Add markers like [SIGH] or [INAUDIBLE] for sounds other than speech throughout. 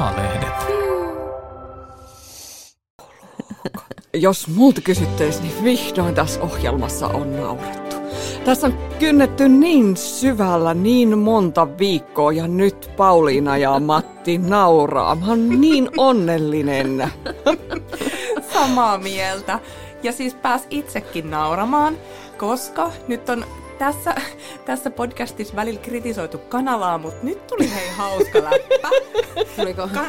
Maalehdet. Jos multa kysyttäisiin, niin vihdoin tässä ohjelmassa on naurettu. Tässä on kynnetty niin syvällä niin monta viikkoa ja nyt Pauliina ja Matti nauraa. Mä oon niin onnellinen. Samaa mieltä. Ja siis pääs itsekin nauramaan, koska nyt on tässä, [LAUGHS] tässä podcastissa välillä kritisoitu kanalaa, mutta nyt tuli hei hauska läppä. [LAUGHS] Tuliko? Ka-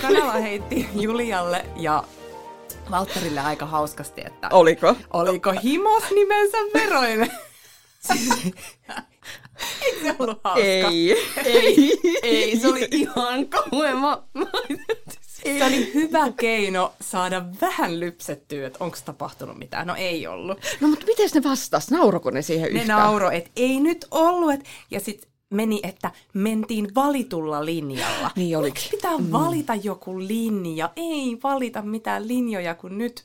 kanala heitti Julialle ja Valtterille aika hauskasti, että Oliko? oliko himos nimensä veroinen. [LAUGHS] Eikö se ollut hauska? Ei. Ei, ei, se oli ihan kauhean. Mä, mä, Se oli hyvä keino saada vähän lypsettyä, että onko tapahtunut mitään. No ei ollut. No mutta miten ne vastas? Nauroko ne siihen Ne yhtään? nauro, että ei nyt ollut. Et, ja sitten meni, että mentiin valitulla linjalla. Niin olikin. Miksi pitää valita joku linja? Ei valita mitään linjoja, kun nyt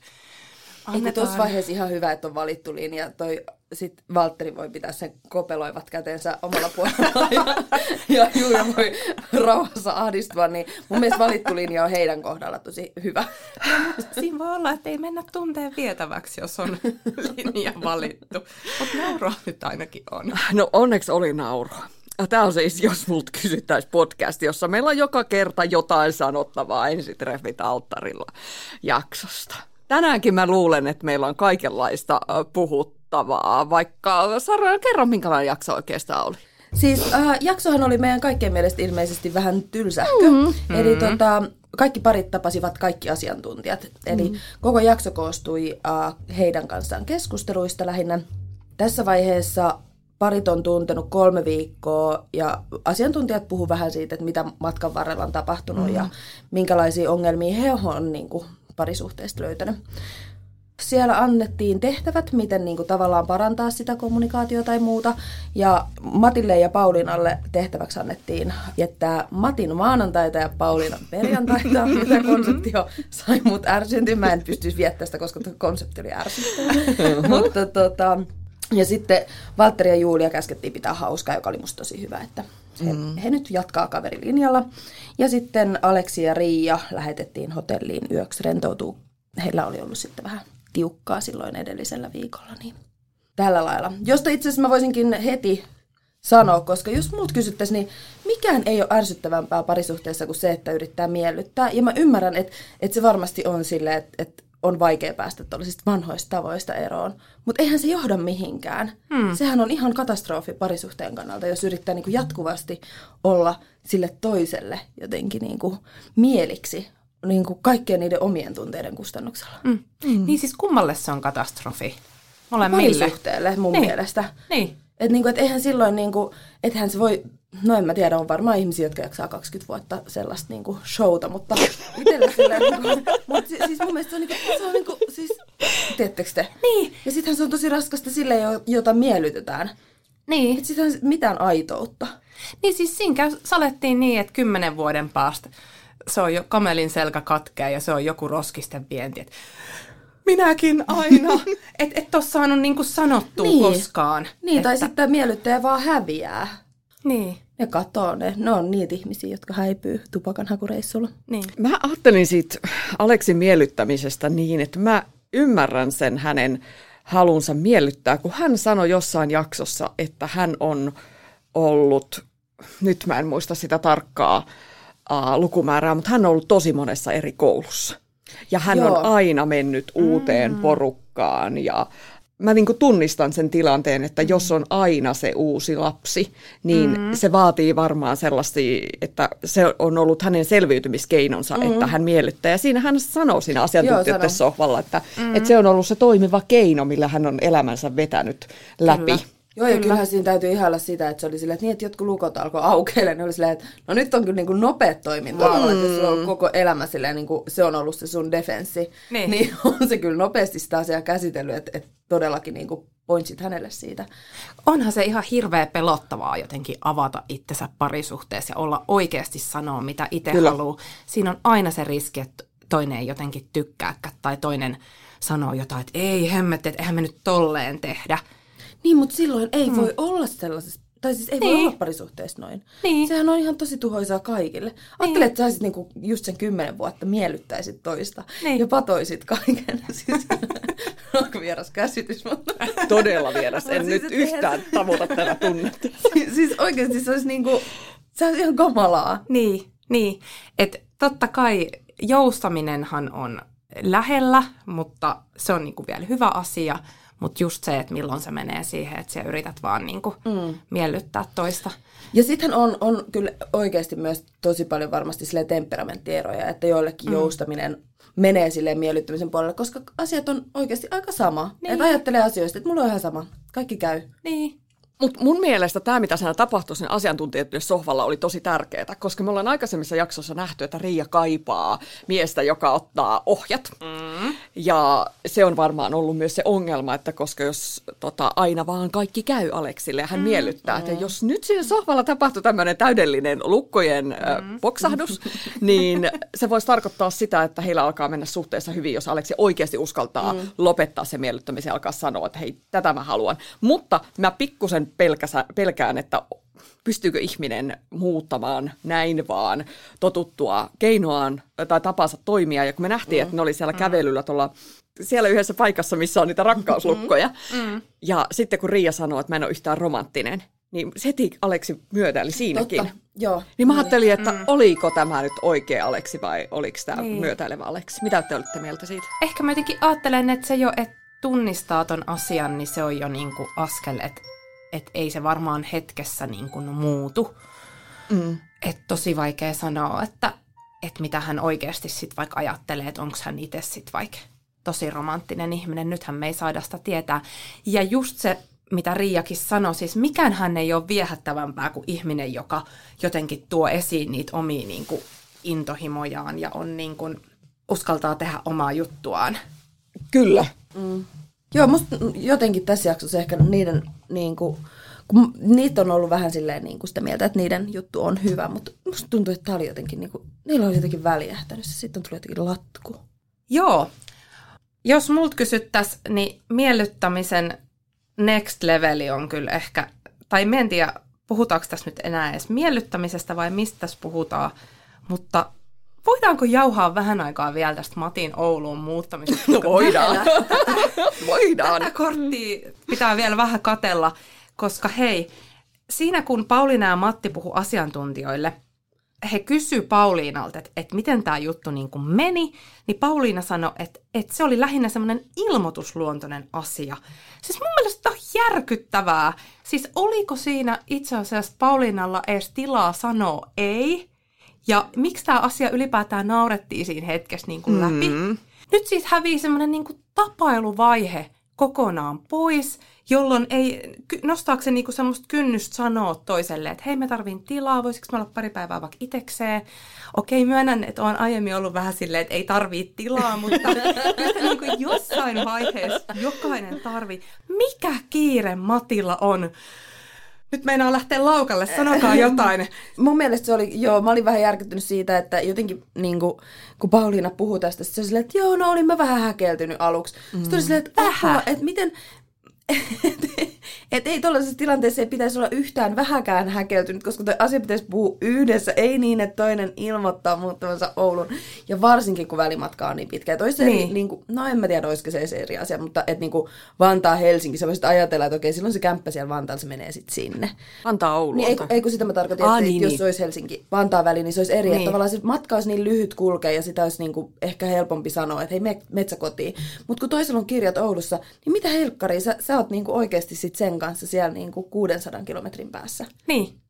Eikö tuossa vaiheessa ihan hyvä, että on valittu linja. Toi sit Valtteri voi pitää sen kopeloivat kätensä omalla [LAUGHS] puolellaan ja, ja Julia voi rauhassa ahdistua, niin mun mielestä valittu linja on heidän kohdalla tosi hyvä. Siinä voi olla, että ei mennä tunteen vietäväksi, jos on linja valittu. Mutta nauroa nyt ainakin on. No onneksi oli naurua. Tämä on siis, jos multa kysyttäisiin podcast, jossa meillä on joka kerta jotain sanottavaa ensitreffit alttarilla jaksosta. Tänäänkin mä luulen, että meillä on kaikenlaista ö, puhuttavaa, vaikka Sara, kerro minkälainen jakso oikeastaan oli. Siis äh, jaksohan oli meidän kaikkien mielestä ilmeisesti vähän tylsähkö. Mm-hmm. Eli tota, kaikki parit tapasivat kaikki asiantuntijat. Eli mm-hmm. koko jakso koostui äh, heidän kanssaan keskusteluista lähinnä. Tässä vaiheessa parit on tuntenut kolme viikkoa ja asiantuntijat puhu vähän siitä, että mitä matkan varrella on tapahtunut mm-hmm. ja minkälaisia ongelmia he on niin kuin, parisuhteesta löytänyt. Siellä annettiin tehtävät, miten niin kuin, tavallaan parantaa sitä kommunikaatiota tai muuta. Ja Matille ja Pauliinalle tehtäväksi annettiin jättää Matin maanantaita ja Pauliinan perjantaita. [LAUGHS] Mitä konsepti jo sai mut ärsyntymään. Mä en pystyisi viettämään sitä, koska tuo konsepti oli ärsyttävä. [LAUGHS] Mutta tota, ja sitten Valtteri ja Julia käskettiin pitää hauskaa, joka oli musta tosi hyvä, että he, mm. he nyt jatkaa kaverilinjalla. Ja sitten Aleksi ja Riia lähetettiin hotelliin yöksi rentoutuu. Heillä oli ollut sitten vähän tiukkaa silloin edellisellä viikolla, niin tällä lailla. Josta itse asiassa mä voisinkin heti sanoa, koska jos multa kysyttäisiin, niin mikään ei ole ärsyttävämpää parisuhteessa kuin se, että yrittää miellyttää. Ja mä ymmärrän, että, että se varmasti on silleen, että, että on vaikea päästä tuollaisista vanhoista tavoista eroon. Mutta eihän se johda mihinkään. Hmm. Sehän on ihan katastrofi parisuhteen kannalta, jos yrittää niinku jatkuvasti olla sille toiselle jotenkin niinku mieliksi niinku kaikkien niiden omien tunteiden kustannuksella. Mm. Mm. Niin siis kummalle se on katastrofi? Molemmille. Parisuhteelle mun Niin. mielestä. Niin. Että niinku, et eihän silloin, niinku, ethän se voi, no en mä tiedä, on varmaan ihmisiä, jotka jaksaa 20 vuotta sellaista niinku showta, mutta itselle silleen, niinku, mut si, siis mun mielestä se on, niinku, se on niinku, siis, tiedättekö te? Niin. Ja sittenhän se on tosi raskasta sille, jo- jota miellytetään. Niin. Et sittenhän mitään aitoutta. Niin siis siinä salettiin niin, että kymmenen vuoden päästä se on jo kamelin selkä katkea ja se on joku roskisten vienti. Et minäkin aina. että [LAUGHS] et tossa on niinku sanottu Niin. koskaan. Niin, tai että, sitten miellyttäjä vaan häviää. Niin, Ne katoo ne. Ne on niitä ihmisiä, jotka häipyy tupakanhakureissulla. niin. Mä ajattelin siitä Aleksin miellyttämisestä niin, että mä ymmärrän sen hänen halunsa miellyttää, kun hän sanoi jossain jaksossa, että hän on ollut, nyt mä en muista sitä tarkkaa uh, lukumäärää, mutta hän on ollut tosi monessa eri koulussa. Ja hän Joo. on aina mennyt uuteen mm. porukkaan ja mä niin tunnistan sen tilanteen, että jos on aina se uusi lapsi, niin mm. se vaatii varmaan sellaisia, että se on ollut hänen selviytymiskeinonsa, mm. että hän miellyttää. Ja siinä hän sanoo siinä asiantuntijoiden sohvalla, että, mm. että se on ollut se toimiva keino, millä hän on elämänsä vetänyt läpi. Kyllä. Joo, ja kyllähän siinä täytyy ihailla sitä, että se oli silleen, että niin, että jotkut lukot alkoi aukeille, niin oli silleen, että no nyt on kyllä niin kuin nopeat toiminta, mm. että sulla on ollut koko elämä silleen, niin kuin se on ollut se sun defenssi, Niin. niin [LAUGHS] on se kyllä nopeasti sitä asiaa käsitellyt, että, että todellakin niin kuin pointsit hänelle siitä. Onhan se ihan hirveä pelottavaa jotenkin avata itsensä parisuhteessa ja olla oikeasti sanoa, mitä itse Kyllä. haluaa. Siinä on aina se riski, että toinen ei jotenkin tykkääkään tai toinen sanoo jotain, että ei hemmetti, että eihän me nyt tolleen tehdä. Niin, mutta silloin ei mm. voi olla sellaisessa Tai siis ei Niin. voi olla parisuhteessa noin. Niin. Sehän on ihan tosi tuhoisaa kaikille. Ajattele, että sä olisit niinku just sen kymmenen vuotta miellyttäisit toista. Niin. Ja patoisit kaiken. [LAUGHS] Siis, onko vieras käsitys, mutta... Todella vieras. En Siis, nyt et yhtään tavoita tätä tunnetta. [LAUGHS] siis, siis oikeasti se olisi niinku... Se olisi ihan kamalaa. Niin, niin. Että totta kai joustaminenhan on lähellä, mutta se on niinku vielä hyvä asia. Mutta just se, että milloin se menee siihen, että sä yrität vaan niinku mm. miellyttää toista. Ja sittenhän on, on kyllä oikeasti myös tosi paljon varmasti sille temperamenttieroja, että joillekin mm. joustaminen menee sille miellyttämisen puolelle, koska asiat on oikeasti aika sama. Niin. Että ajattelee asioista, että mulla on ihan sama. Kaikki käy. Niin. Mutta mun mielestä tämä, mitä siinä tapahtui sen asiantuntijoiden sohvalla, oli tosi tärkeää, koska me ollaan aikaisemmissa jaksossa nähty, että Riia kaipaa miestä, joka ottaa ohjat. Mm. Ja se on varmaan ollut myös se ongelma, että koska jos tota, aina vaan kaikki käy Aleksille ja hän mm. miellyttää, että jos nyt siinä sohvalla tapahtuu tämmöinen täydellinen lukkojen mm. äh, boksahdus, [LAUGHS] niin se voisi tarkoittaa sitä, että heillä alkaa mennä suhteessa hyvin, jos Aleksi oikeasti uskaltaa mm. lopettaa se miellyttämisen ja alkaa sanoa, että hei, tätä mä haluan. Mutta mä pikkusen pelkäsä, pelkään, että pystyykö ihminen muuttamaan näin vaan totuttua keinoaan tai tapansa toimia. Ja kun me nähtiin, mm. että ne oli siellä kävelyllä tuolla siellä yhdessä paikassa, missä on niitä rakkauslukkoja. Mm. Ja sitten kun Riia sanoi, että mä en ole yhtään romanttinen, niin heti Aleksi myötäili siinäkin. Totta, joo. Niin mä ajattelin, että mm. oliko tämä nyt oikea Aleksi vai oliko tämä niin. myötäilevä Aleksi? Mitä te olitte mieltä siitä? Ehkä mä jotenkin ajattelen, että se jo, että tunnistaa ton asian, niin se on jo niinku askel, että et ei se varmaan hetkessä niinku muutu. Mm. Että tosi vaikea sanoa, että et mitä hän oikeasti sit vaikka ajattelee, että onko hän itse sit vaikka tosi romanttinen ihminen. Nythän me ei saada sitä tietää. Ja just se, mitä Riiakin sanoi, siis mikään hän ei ole viehättävämpää kuin ihminen, joka jotenkin tuo esiin niitä omia niin kuin, intohimojaan ja on niin kuin, uskaltaa tehdä omaa juttuaan. Kyllä. Mm. Joo, musta jotenkin tässä jaksossa ehkä niiden, niin kuin, kun niitä on ollut vähän silleen niin kuin sitä mieltä, että niiden juttu on hyvä, mutta musta tuntuu, että oli jotenkin, niin kuin, niillä oli jotenkin väliähtänyt, se sitten on tullut jotenkin latku. Joo. Jos multa kysyttäisiin, niin miellyttämisen next leveli on kyllä ehkä, tai en tiedä, puhutaanko tässä nyt enää edes miellyttämisestä vai mistä tässä puhutaan, mutta voidaanko jauhaa vähän aikaa vielä tästä Matin Ouluun muuttamisesta? [LAUGHS] No voidaan. [LAUGHS] voidaan. Tätä korttia pitää vielä vähän katella, koska hei, siinä kun Pauliina ja Matti puhu asiantuntijoille, he kysy Pauliinalta, että, että miten tämä juttu niin kuin meni, niin Pauliina sanoi, että, että se oli lähinnä semmoinen ilmoitusluontoinen asia. Siis mun mielestä tämä on järkyttävää. Siis oliko siinä itse asiassa Pauliinalla edes tilaa sanoa ei? Ja miksi tämä asia ylipäätään naurettiin siinä hetkessä niin kuin läpi? Mm. Nyt siis hävii semmoinen niin kuin tapailuvaihe kokonaan pois, jolloin ei, nostaako se niinku semmoista kynnystä sanoa toiselle, että hei mä tarvin tilaa, voisiko mä olla pari päivää vaikka itekseen. Okei, myönnän, että on aiemmin ollut vähän silleen, että ei tarvii tilaa, mutta [LAUGHS] niinku jossain vaiheessa jokainen tarvii. Mikä kiire Matilla on? Nyt meinaa lähteä laukalle, sanokaa [LAUGHS] jotain. Mun mielestä se oli, joo, mä olin vähän järkyttynyt siitä, että jotenkin niin kuin, kun Pauliina puhui tästä, se oli silleen, että joo, no olin mä vähän häkeltynyt aluksi. Mm. Sitten oli silleen, että vähän, että miten, et ei tuollaisessa tilanteessa ei pitäisi olla yhtään vähäkään häkeltynyt, koska tuo asia pitäisi puhua yhdessä, ei niin, että toinen ilmoittaa muuttavansa Oulun. Ja varsinkin, kun välimatka on niin pitkä. Ja toista niin. niin kuin, no en mä tiedä, olisiko se eri asia, mutta että niin kuin Vantaa Helsinki, sä voisit ajatella, että okei, silloin se kämppä siellä Vantaalla, se menee sitten sinne. Vantaa Oulu. Niin, ei, ei, kun sitä mä tarkoitin, että, niin, jos niin. olisi Helsinki Vantaa väli, niin se olisi eri. Niin. Että tavallaan se matka olisi niin lyhyt kulkea ja sitä olisi niin kuin ehkä helpompi sanoa, että hei, me metsäkotiin. Mutta kun toisella on kirjat Oulussa, niin mitä helkkari, sä, sä oot niin kuin oikeasti sit sen kanssa siellä niin kuin 600 kilometrin päässä. Niin.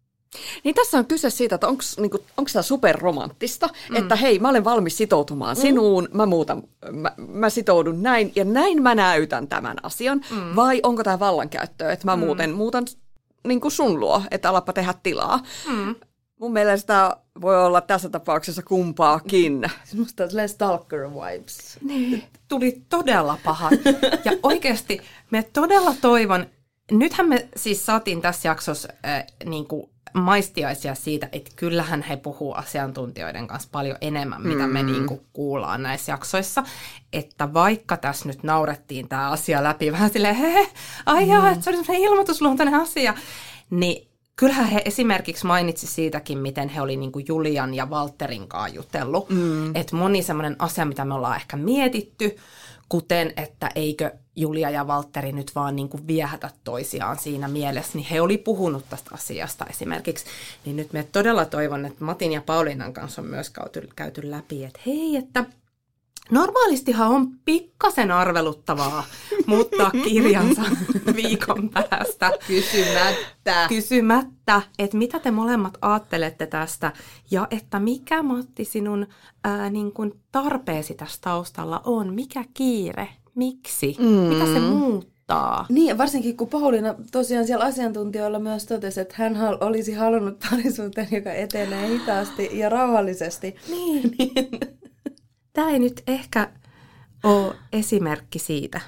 Niin tässä on kyse siitä, että onko niinku, tämä superromanttista, mm. että hei, mä olen valmis sitoutumaan mm. sinuun, mä, muutan, mä, mä sitoudun näin ja näin mä näytän tämän asian, mm. vai onko tämä vallankäyttöä, että mä mm. muuten muutan niin kuin sun luo, että alappa tehdä tilaa. Mm. Mun mielestä voi olla tässä tapauksessa kumpaakin. Musta on stalker vibes. Niin. Tuli todella paha. [LAUGHS] Ja oikeasti me todella toivon, nythän me siis saatiin tässä jaksossa äh, niin kuin maistiaisia siitä, että kyllähän he puhuu asiantuntijoiden kanssa paljon enemmän, mitä me mm. niin kuin kuullaan näissä jaksoissa. Että vaikka tässä nyt naurettiin tämä asia läpi vähän silleen, he, he ai mm. joo, että se oli ilmoitusluontainen asia, niin kyllähän he esimerkiksi mainitsi siitäkin, miten he oli niin kuin Julian ja Walterin kanssa jutellut. Mm. Että moni semmoinen asia, mitä me ollaan ehkä mietitty, kuten että eikö Julia ja Valtteri nyt vaan niin kuin viehätä toisiaan siinä mielessä, niin he oli puhunut tästä asiasta esimerkiksi. Niin nyt me todella toivon, että Matin ja Paulinan kanssa on myös käyty, käyty läpi, että hei, että Normaalistihan on pikkasen arveluttavaa muuttaa [LAUGHS] kirjansa viikon päästä. Kysymättä. Kysymättä, että mitä te molemmat ajattelette tästä ja että mikä Matti sinun ää, niin kuin tarpeesi tässä taustalla on, mikä kiire, miksi, mm. mitä se muuttaa. Niin, varsinkin kun Pauliina tosiaan siellä asiantuntijoilla myös totesi, että hän olisi halunnut parisuuteen, joka etenee hitaasti ja rauhallisesti. Niin. [LAUGHS] niin tämä ei nyt ehkä ole esimerkki siitä.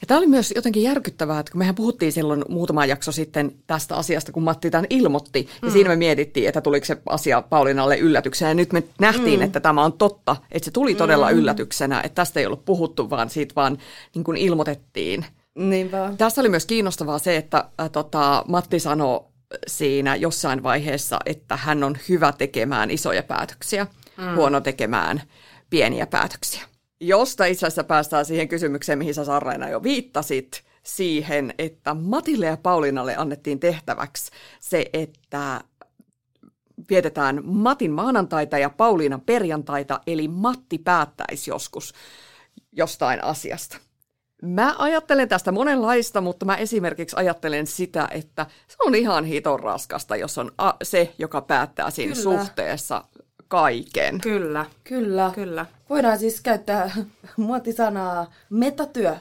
Ja tämä oli myös jotenkin järkyttävää, että kun mehän puhuttiin silloin muutama jakso sitten tästä asiasta, kun Matti tämän ilmoitti, mm. ja siinä me mietittiin, että tuliko se asia Paulinalle yllätyksenä, ja nyt me nähtiin, mm. että tämä on totta, että se tuli todella mm. yllätyksenä, että tästä ei ollut puhuttu, vaan siitä vaan niin kuin ilmoitettiin. Niinpä. Tässä oli myös kiinnostavaa se, että äh, tota, Matti sanoi siinä jossain vaiheessa, että hän on hyvä tekemään isoja päätöksiä, mm. huono tekemään pieniä päätöksiä. Josta itse asiassa päästään siihen kysymykseen, mihin sä Sarreina jo viittasit, siihen, että Matille ja Paulinalle annettiin tehtäväksi se, että vietetään Matin maanantaita ja Pauliinan perjantaita, eli Matti päättäisi joskus jostain asiasta. Mä ajattelen tästä monenlaista, mutta mä esimerkiksi ajattelen sitä, että se on ihan hiton raskasta, jos on se, joka päättää siinä Kyllä. suhteessa kaiken. Kyllä. Kyllä. Kyllä. Voidaan siis käyttää [LAUGHS] muotisanaa metatyö.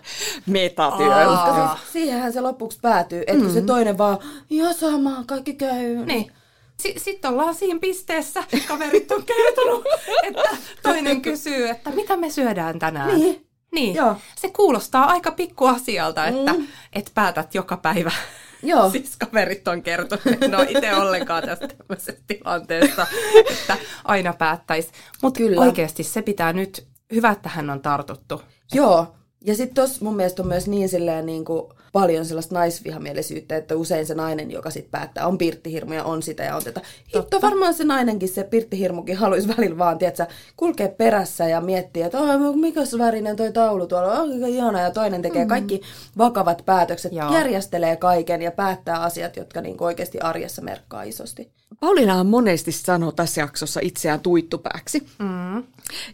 Metatyö. Aa. Koska siis siihenhän se lopuksi päätyy, että mm. kun se mm. toinen vaan, ja sama, kaikki käy. Niin. S- Sitten ollaan siinä pisteessä, kaverit on kertonut, [LAUGHS] että toinen kysyy, että mitä me syödään tänään. Niin. Niin, Joo. se kuulostaa aika pikkuasialta, että mm. et päätät joka päivä Joo. [LAUGHS] Siis kaverit on kertonut, että no itse ollenkaan tästä tämmöisestä tilanteesta, että aina päättäisi. Mutta oikeasti se pitää nyt, hyvä, että hän on tartuttu. Joo, ja sitten tuossa mun mielestä on myös niin, silleen, niin kuin paljon sellaista naisvihamielisyyttä, että usein se nainen, joka sitten päättää, on pirttihirmu ja on sitä ja on tätä. Hitto varmaan se nainenkin, se pirttihirmukin haluaisi välillä vaan, tiedätkö, kulkea perässä ja miettiä, että oh, mikä värinen toi taulu tuolla, on oh, ihana, ja toinen tekee mm. kaikki vakavat päätökset, Joo. järjestelee kaiken ja päättää asiat, jotka niin oikeasti arjessa merkkaa isosti. Pauliina monesti sanoo tässä jaksossa itseään tuittupääksi. Mm.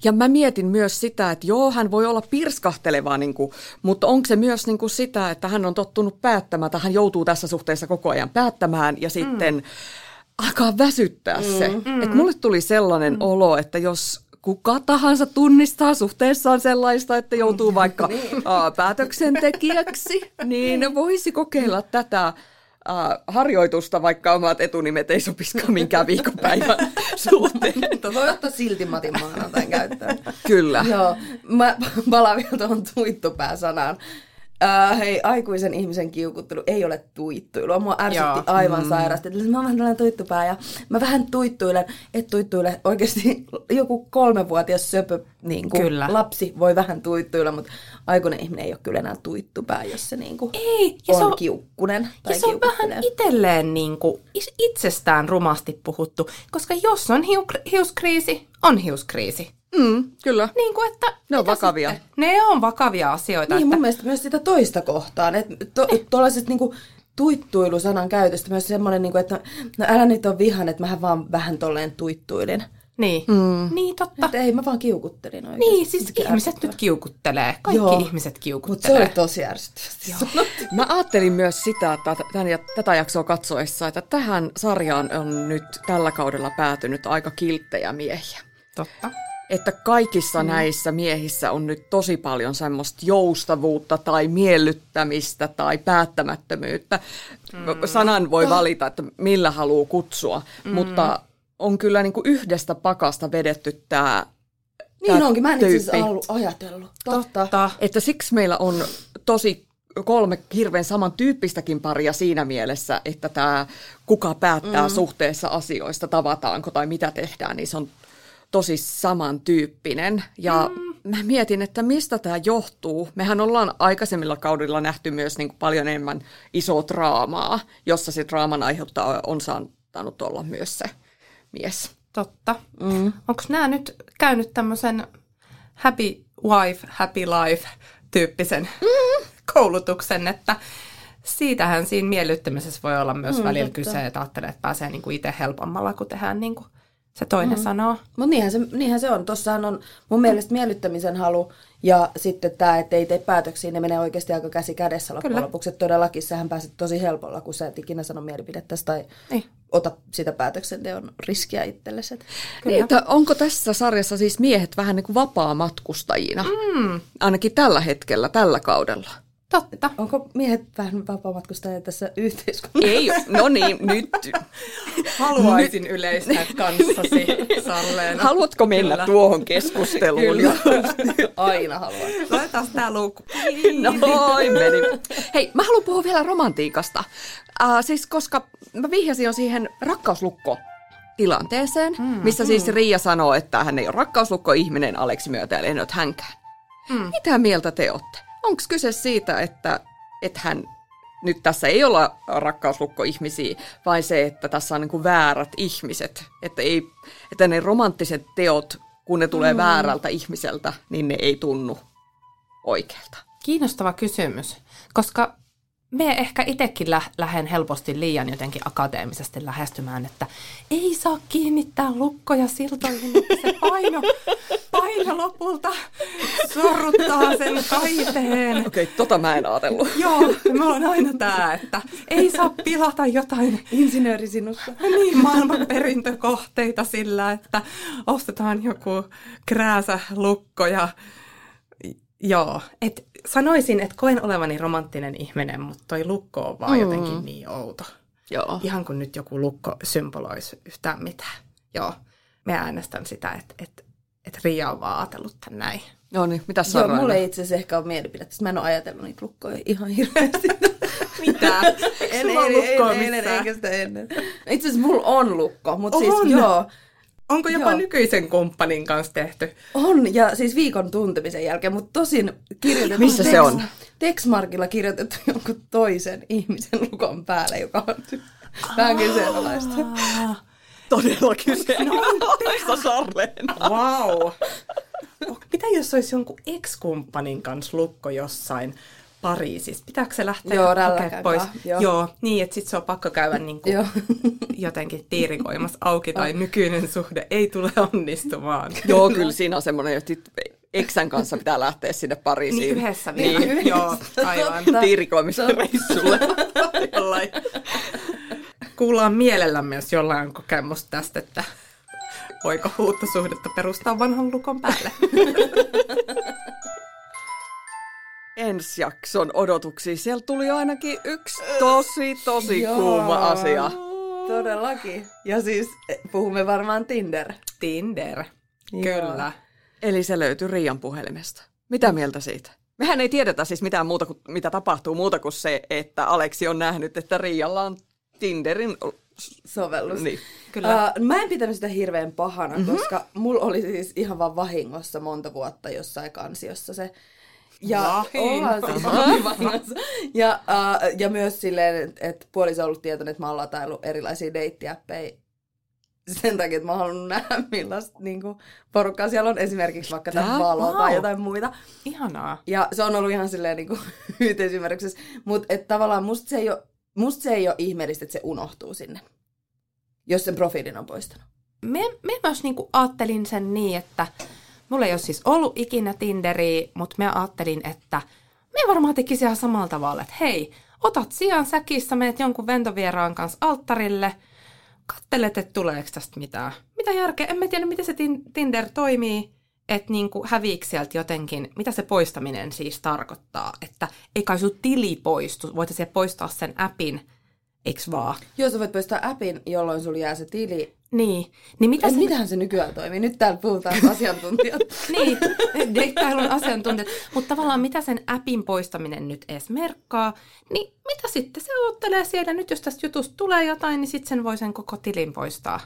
Ja mä mietin myös sitä, että joo, hän voi olla pirskahteleva, niin kuin, mutta onko se myös niin kuin sitä, että hän on tottunut päättämään, tai hän joutuu tässä suhteessa koko ajan päättämään ja sitten mm. alkaa väsyttää mm. se. Mm. Että mulle tuli sellainen mm. olo, että jos kuka tahansa tunnistaa suhteessaan sellaista, että joutuu vaikka niin. päätöksentekijäksi, niin voisi kokeilla tätä uh, harjoitusta, vaikka omat etunimet ei sopiskaan minkään viikonpäivän suhteen. Mutta voi ottaa silti Matin maanantain käyttöön. Kyllä. Joo, mä palaan vielä tuohon tuittupää-sanaan. Uh, hei, aikuisen ihmisen kiukuttelu ei ole tuittuilua. Mua ärsytti Joo. aivan mm. sairaasti. Mä oon vähän tällainen tuittupää ja mä vähän tuittuilen, et tuittuile oikeasti joku kolmevuotias söpö niin kuin kyllä. lapsi voi vähän tuittuilla, mutta aikuinen ihminen ei ole kyllä enää tuittupää, jos se niin kuin ei, ja on, se on kiukkunen. Tai ja se on vähän itselleen niin kuin itsestään rumasti puhuttu, koska jos on hiuskriisi, on hiuskriisi. Mm, kyllä. Niin kuin, että ne on vakavia. Sitten? Ne on vakavia asioita. Niin, että... mun mielestä myös sitä toista kohtaan. Että to, niin. tuollaisesta niin tuittuilusanan käytöstä myös semmoinen, niin kuin, että no älä nyt on vihan, että mähän vaan vähän tolleen tuittuilin. Niin, mm. niin totta. Että ei, mä vaan kiukuttelin oikeasti. Niin, siis Mikä ihmiset ärsyttävä. nyt kiukuttelee. Kaikki Joo. ihmiset kiukuttelee. Mutta se oli tosi ärsyttävästi Mä ajattelin myös sitä, että tämän, tätä jaksoa katsoessa, että tähän sarjaan on nyt tällä kaudella päätynyt aika kilttejä miehiä. Totta että kaikissa mm. näissä miehissä on nyt tosi paljon semmoista joustavuutta tai miellyttämistä tai päättämättömyyttä. Mm. Sanan voi valita, että millä haluaa kutsua, mm. mutta on kyllä niin kuin yhdestä pakasta vedetty tämä Niin onkin, mä en itse ollut ajatellut. Totta. Totta. Että siksi meillä on tosi kolme hirveän samantyyppistäkin paria siinä mielessä, että tämä kuka päättää mm. suhteessa asioista, tavataanko tai mitä tehdään, niin se on tosi samantyyppinen. Ja mm. mä mietin, että mistä tämä johtuu. Mehän ollaan aikaisemmilla kaudilla nähty myös niin kuin paljon enemmän isoa draamaa, jossa se draaman aiheuttaja on saanut olla myös se mies. Totta. Mm. Onko nämä nyt käynyt tämmöisen happy wife, happy life tyyppisen mm. koulutuksen, että siitähän siinä miellyttämisessä voi olla myös mm, välillä totta. kyse, että ajattelee, että pääsee niinku itse helpommalla, kun tehdään niin kuin se toinen mm. sanoo. Mutta niinhän se, niinhän se on. Tuossahan on mun mielestä miellyttämisen halu ja sitten tämä, että ei tee päätöksiä, ne menee oikeasti aika käsi kädessä loppujen Kyllä. lopuksi. Että todellakin sähän pääset tosi helpolla, kun sä et ikinä sano mielipidettäsi tai ei. ota sitä päätöksenteon riskiä itsellesi. Niin, että onko tässä sarjassa siis miehet vähän niin kuin vapaa-matkustajina? Mm. Ainakin tällä hetkellä, tällä kaudella. Totta. Onko miehet vähän vapaamatkustajia tässä yhteiskunnassa? Ei, no niin, nyt. Haluaisin nyt. yleistää kanssasi, Sarleena. Haluatko mennä Kyllä. tuohon keskusteluun? Kyllä. Aina haluan. Laitetaan tämä luukku. Noin meni. Hei, mä haluan puhua vielä romantiikasta. Uh, siis koska mä vihjasin jo siihen rakkauslukko tilanteeseen, mm, missä siis mm. Riia sanoo, että hän ei ole rakkauslukko ihminen Aleksi myötä, eli en ole hänkään. Mm. Mitä mieltä te olette? Onko kyse siitä, että, että hän nyt tässä ei olla rakkauslukko ihmisiä, vai se, että tässä on niin kuin väärät ihmiset. Että, ei, että ne romanttiset teot, kun ne tulee mm. väärältä ihmiseltä, niin ne ei tunnu oikealta. Kiinnostava kysymys, koska me ehkä itsekin lä- lähden helposti liian jotenkin akateemisesti lähestymään, että ei saa kiinnittää lukkoja siltoihin, että se paino, paino lopulta sorruttaa sen kaiteen. Okei, okay, tota mä en ajatellut. Joo, me on aina tämä, että ei saa pilata jotain insinööri sinusta. [LAUGHS] Niin, maailman perintökohteita sillä, että ostetaan joku krääsä lukko ja Joo, et sanoisin, että koen olevani romanttinen ihminen, mutta toi lukko on vaan mm. jotenkin niin outo. Joo. Ihan kun nyt joku lukko symboloisi yhtään mitään. Joo, me äänestän sitä, että et, et Ria on vaan ajatellut tän näin. Joo niin, mitä Joo, mulla ei itse asiassa ehkä ole mielipidettä. Mä en ole ajatellut niitä lukkoja ihan hirveästi. [LAUGHS] Mitä? [LAUGHS] en, en, en, en, en, sitä ennen. Itse asiassa mulla on lukko, mutta siis joo. Onko jopa Joo. nykyisen kumppanin kanssa tehty? On, ja siis viikon tuntemisen jälkeen, mutta tosin kirjoitettu... Missä se on? Textmarkilla kirjoitettu jonkun toisen ihmisen lukon päälle, joka on vähän kyseenalaista. Todella kyseenalaista, Sarleena. Wow. Mitä jos olisi jonkun ex-kumppanin kanssa lukko jossain Pariisissa. Pitääkö se lähteä Joo, pois? Joo. Joo, niin, että sitten se on pakko käydä niin kuin [LAUGHS] jotenkin tiirikoimassa auki tai nykyinen suhde ei tule onnistumaan. [LAUGHS] Joo, kyllä siinä on semmoinen, että Eksän kanssa pitää lähteä sinne Pariisiin. Niin yhdessä vielä. Niin. [LAUGHS] Joo, aivan. Tiirikoimisreissulle. Kuullaan mielellämme, jos jollain on kokemus tästä, että voiko uutta suhdetta perustaa vanhan lukon päälle ensi jakson odotuksiin. Siellä tuli ainakin yksi tosi, tosi kuuma asia. Todellakin. Ja siis eh, puhumme varmaan Tinder. Tinder, kyllä. Eli se löytyy Riian puhelimesta. Mitä mieltä siitä? Mehän ei tiedetä siis mitään muuta kuin, mitä tapahtuu muuta kuin se, että Aleksi on nähnyt, että Riialla on Tinderin sovellus. Niin. Kyllä. Uh, mä en pitänyt sitä hirveän pahana, mm-hmm. koska mulla oli siis ihan vaan vahingossa monta vuotta jossain kansiossa se ja siis ja, uh, ja myös silleen, että puoliso on ollut tietoinen, että mä oon latailu erilaisia deittiäppejä sen takia, että mä oon halunnut nähdä millaista niin kuin, porukkaa siellä on. Esimerkiksi vaikka tämä valoa wow. tai jotain muita. Ihanaa. Ja se on ollut ihan silleen niin kuin, [LAUGHS] yhteisymmärryksessä. Mutta tavallaan musta se, ei ole, musta se ei ole ihmeellistä, että se unohtuu sinne, jos sen profiilin on poistanut. Me, me myös niin kuin ajattelin sen niin, että Mulla ei ole siis ollut ikinä Tinderiä, mutta mä ajattelin, että me varmaan tekisi ihan samalla tavalla, että hei, otat sijaan säkissä, menet jonkun ventovieraan kanssa alttarille, kattelet, että tuleeko tästä mitään. Mitä järkeä? En mä tiedä, miten se Tinder toimii, että niinku häviikö sieltä jotenkin, mitä se poistaminen siis tarkoittaa, että ei kai sun tili poistu, voitaisiin poistaa sen appin, eiks vaan? Joo, sä voit poistaa appin, jolloin sulla jää se tili niin. niin mitä se... Mitähän se nykyään toimii? Nyt täällä puhutaan [LAUGHS] asiantuntijat. [LAUGHS] niin, on asiantuntijat. Mutta tavallaan mitä sen appin poistaminen nyt edes merkkaa, niin mitä sitten se ottelee siellä? Nyt jos tästä jutusta tulee jotain, niin sitten sen voi sen koko tilin poistaa.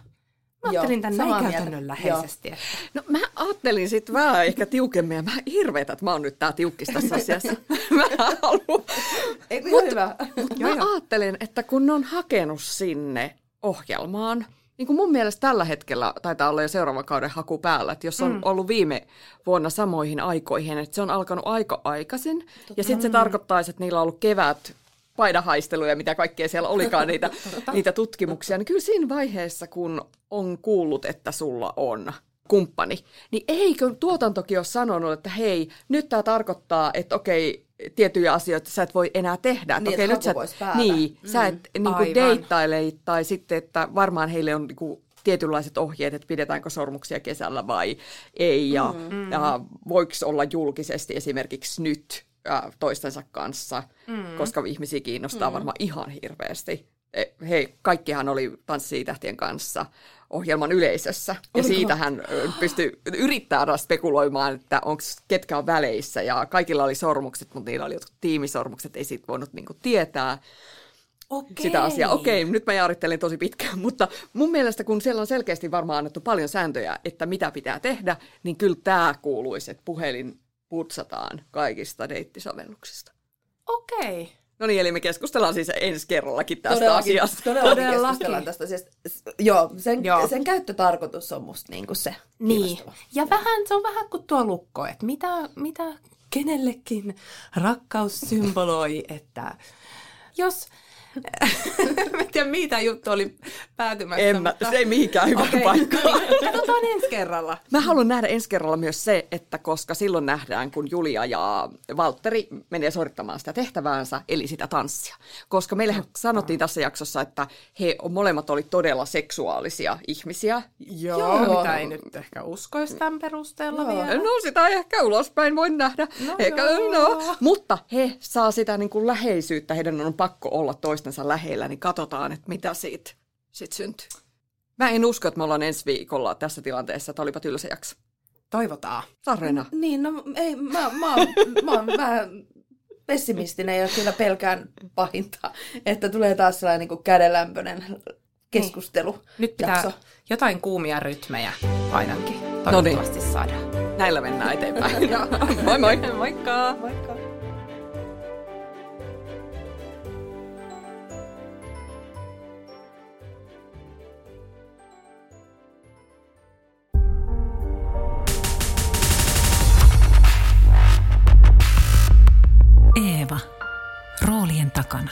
Mä ajattelin tämän näin käytännönläheisesti. Että... No mä ajattelin sitten vähän ehkä tiukemmin, ja mä hirveetä, että mä oon nyt tää tiukkis tässä asiassa. [LAUGHS] mä haluan. Ei hyvä. Mutta mä ajattelin, että kun ne on hakenut sinne ohjelmaan, niin kuin mun mielestä tällä hetkellä taitaa olla jo seuraavan kauden haku päällä, että jos on mm. ollut viime vuonna samoihin aikoihin, että se on alkanut aika aikaisin, Totta. ja sitten se tarkoittaisi, että niillä on ollut kevät paidahaisteluja, mitä kaikkea siellä olikaan niitä, [LAUGHS] niitä tutkimuksia, niin kyllä siinä vaiheessa, kun on kuullut, että sulla on kumppani, niin eikö tuotantokin ole sanonut, että hei, nyt tämä tarkoittaa, että okei, tiettyjä asioita sä et voi enää tehdä. Niin, okei, nyt sä, niin, mm. sä et niin kuin deittaile tai sitten, että varmaan heille on niin kuin tietynlaiset ohjeet, että pidetäänkö sormuksia kesällä vai ei, ja, mm. ja voiko olla julkisesti esimerkiksi nyt ä, toistensa kanssa, mm. koska ihmisiä kiinnostaa mm. varmaan ihan hirveästi. E, Hei, kaikkihan oli Tanssii tähtien kanssa ohjelman yleisössä, ja Oliko? siitä hän pystyi yrittää spekuloimaan, että onko ketkä on väleissä, ja kaikilla oli sormukset, mutta niillä oli jotkut tiimisormukset, ei siitä voinut niinku tietää Okei. sitä asiaa. Okei, nyt mä jaarittelin tosi pitkään, [LAUGHS] mutta mun mielestä kun siellä on selkeästi varmaan annettu paljon sääntöjä, että mitä pitää tehdä, niin kyllä tämä kuuluisi, että puhelin putsataan kaikista deittisovelluksista. Okei. No niin, eli me keskustellaan siis ensi kerrallakin tästä Todellakin, asiasta. todellakin, Todellakin. keskustellaan tästä asiasta. Joo, sen, Joo. sen käyttötarkoitus on musta niinku se Niin. Ja vähän, se on vähän kuin tuo lukko, että mitä, mitä kenellekin rakkaus symboloi, että jos... Mä en tiedä, mitä juttu oli päätymässä. En mä, mutta... se ei mihinkään hyvä Okei, paikka. [LAUGHS] Katsotaan ensi kerralla. Mä haluan nähdä ensi kerralla myös se, että koska silloin nähdään, kun Julia ja Valtteri menee suorittamaan sitä tehtäväänsä, eli sitä tanssia. Koska meille sanottiin tässä jaksossa, että he molemmat oli todella seksuaalisia ihmisiä. Joo, Joo. mitä ei nyt ehkä uskoisi tämän perusteella Joo. vielä. No sitä ei ehkä ulospäin voi nähdä. No Eikä, joo. no. Mutta he saa sitä niin kuin läheisyyttä, heidän on pakko olla toistensa lähellä, niin katsotaan, että mitä siitä sit syntyy. Mä en usko, että me ollaan ensi viikolla tässä tilanteessa, että olipa tylsä jakso. Toivotaan. Sarena. Niin, no ei, mä, mä, oon, mä oon vähän pessimistinen ja kyllä pelkään pahinta, että tulee taas sellainen niin kädenlämpöinen keskustelu. Nyt pitää jakso. jotain kuumia rytmejä ainakin. No niin. Toivottavasti saadaan. Näillä mennään eteenpäin. [LAUGHS] moi moi! Moikka! Moikka! takana.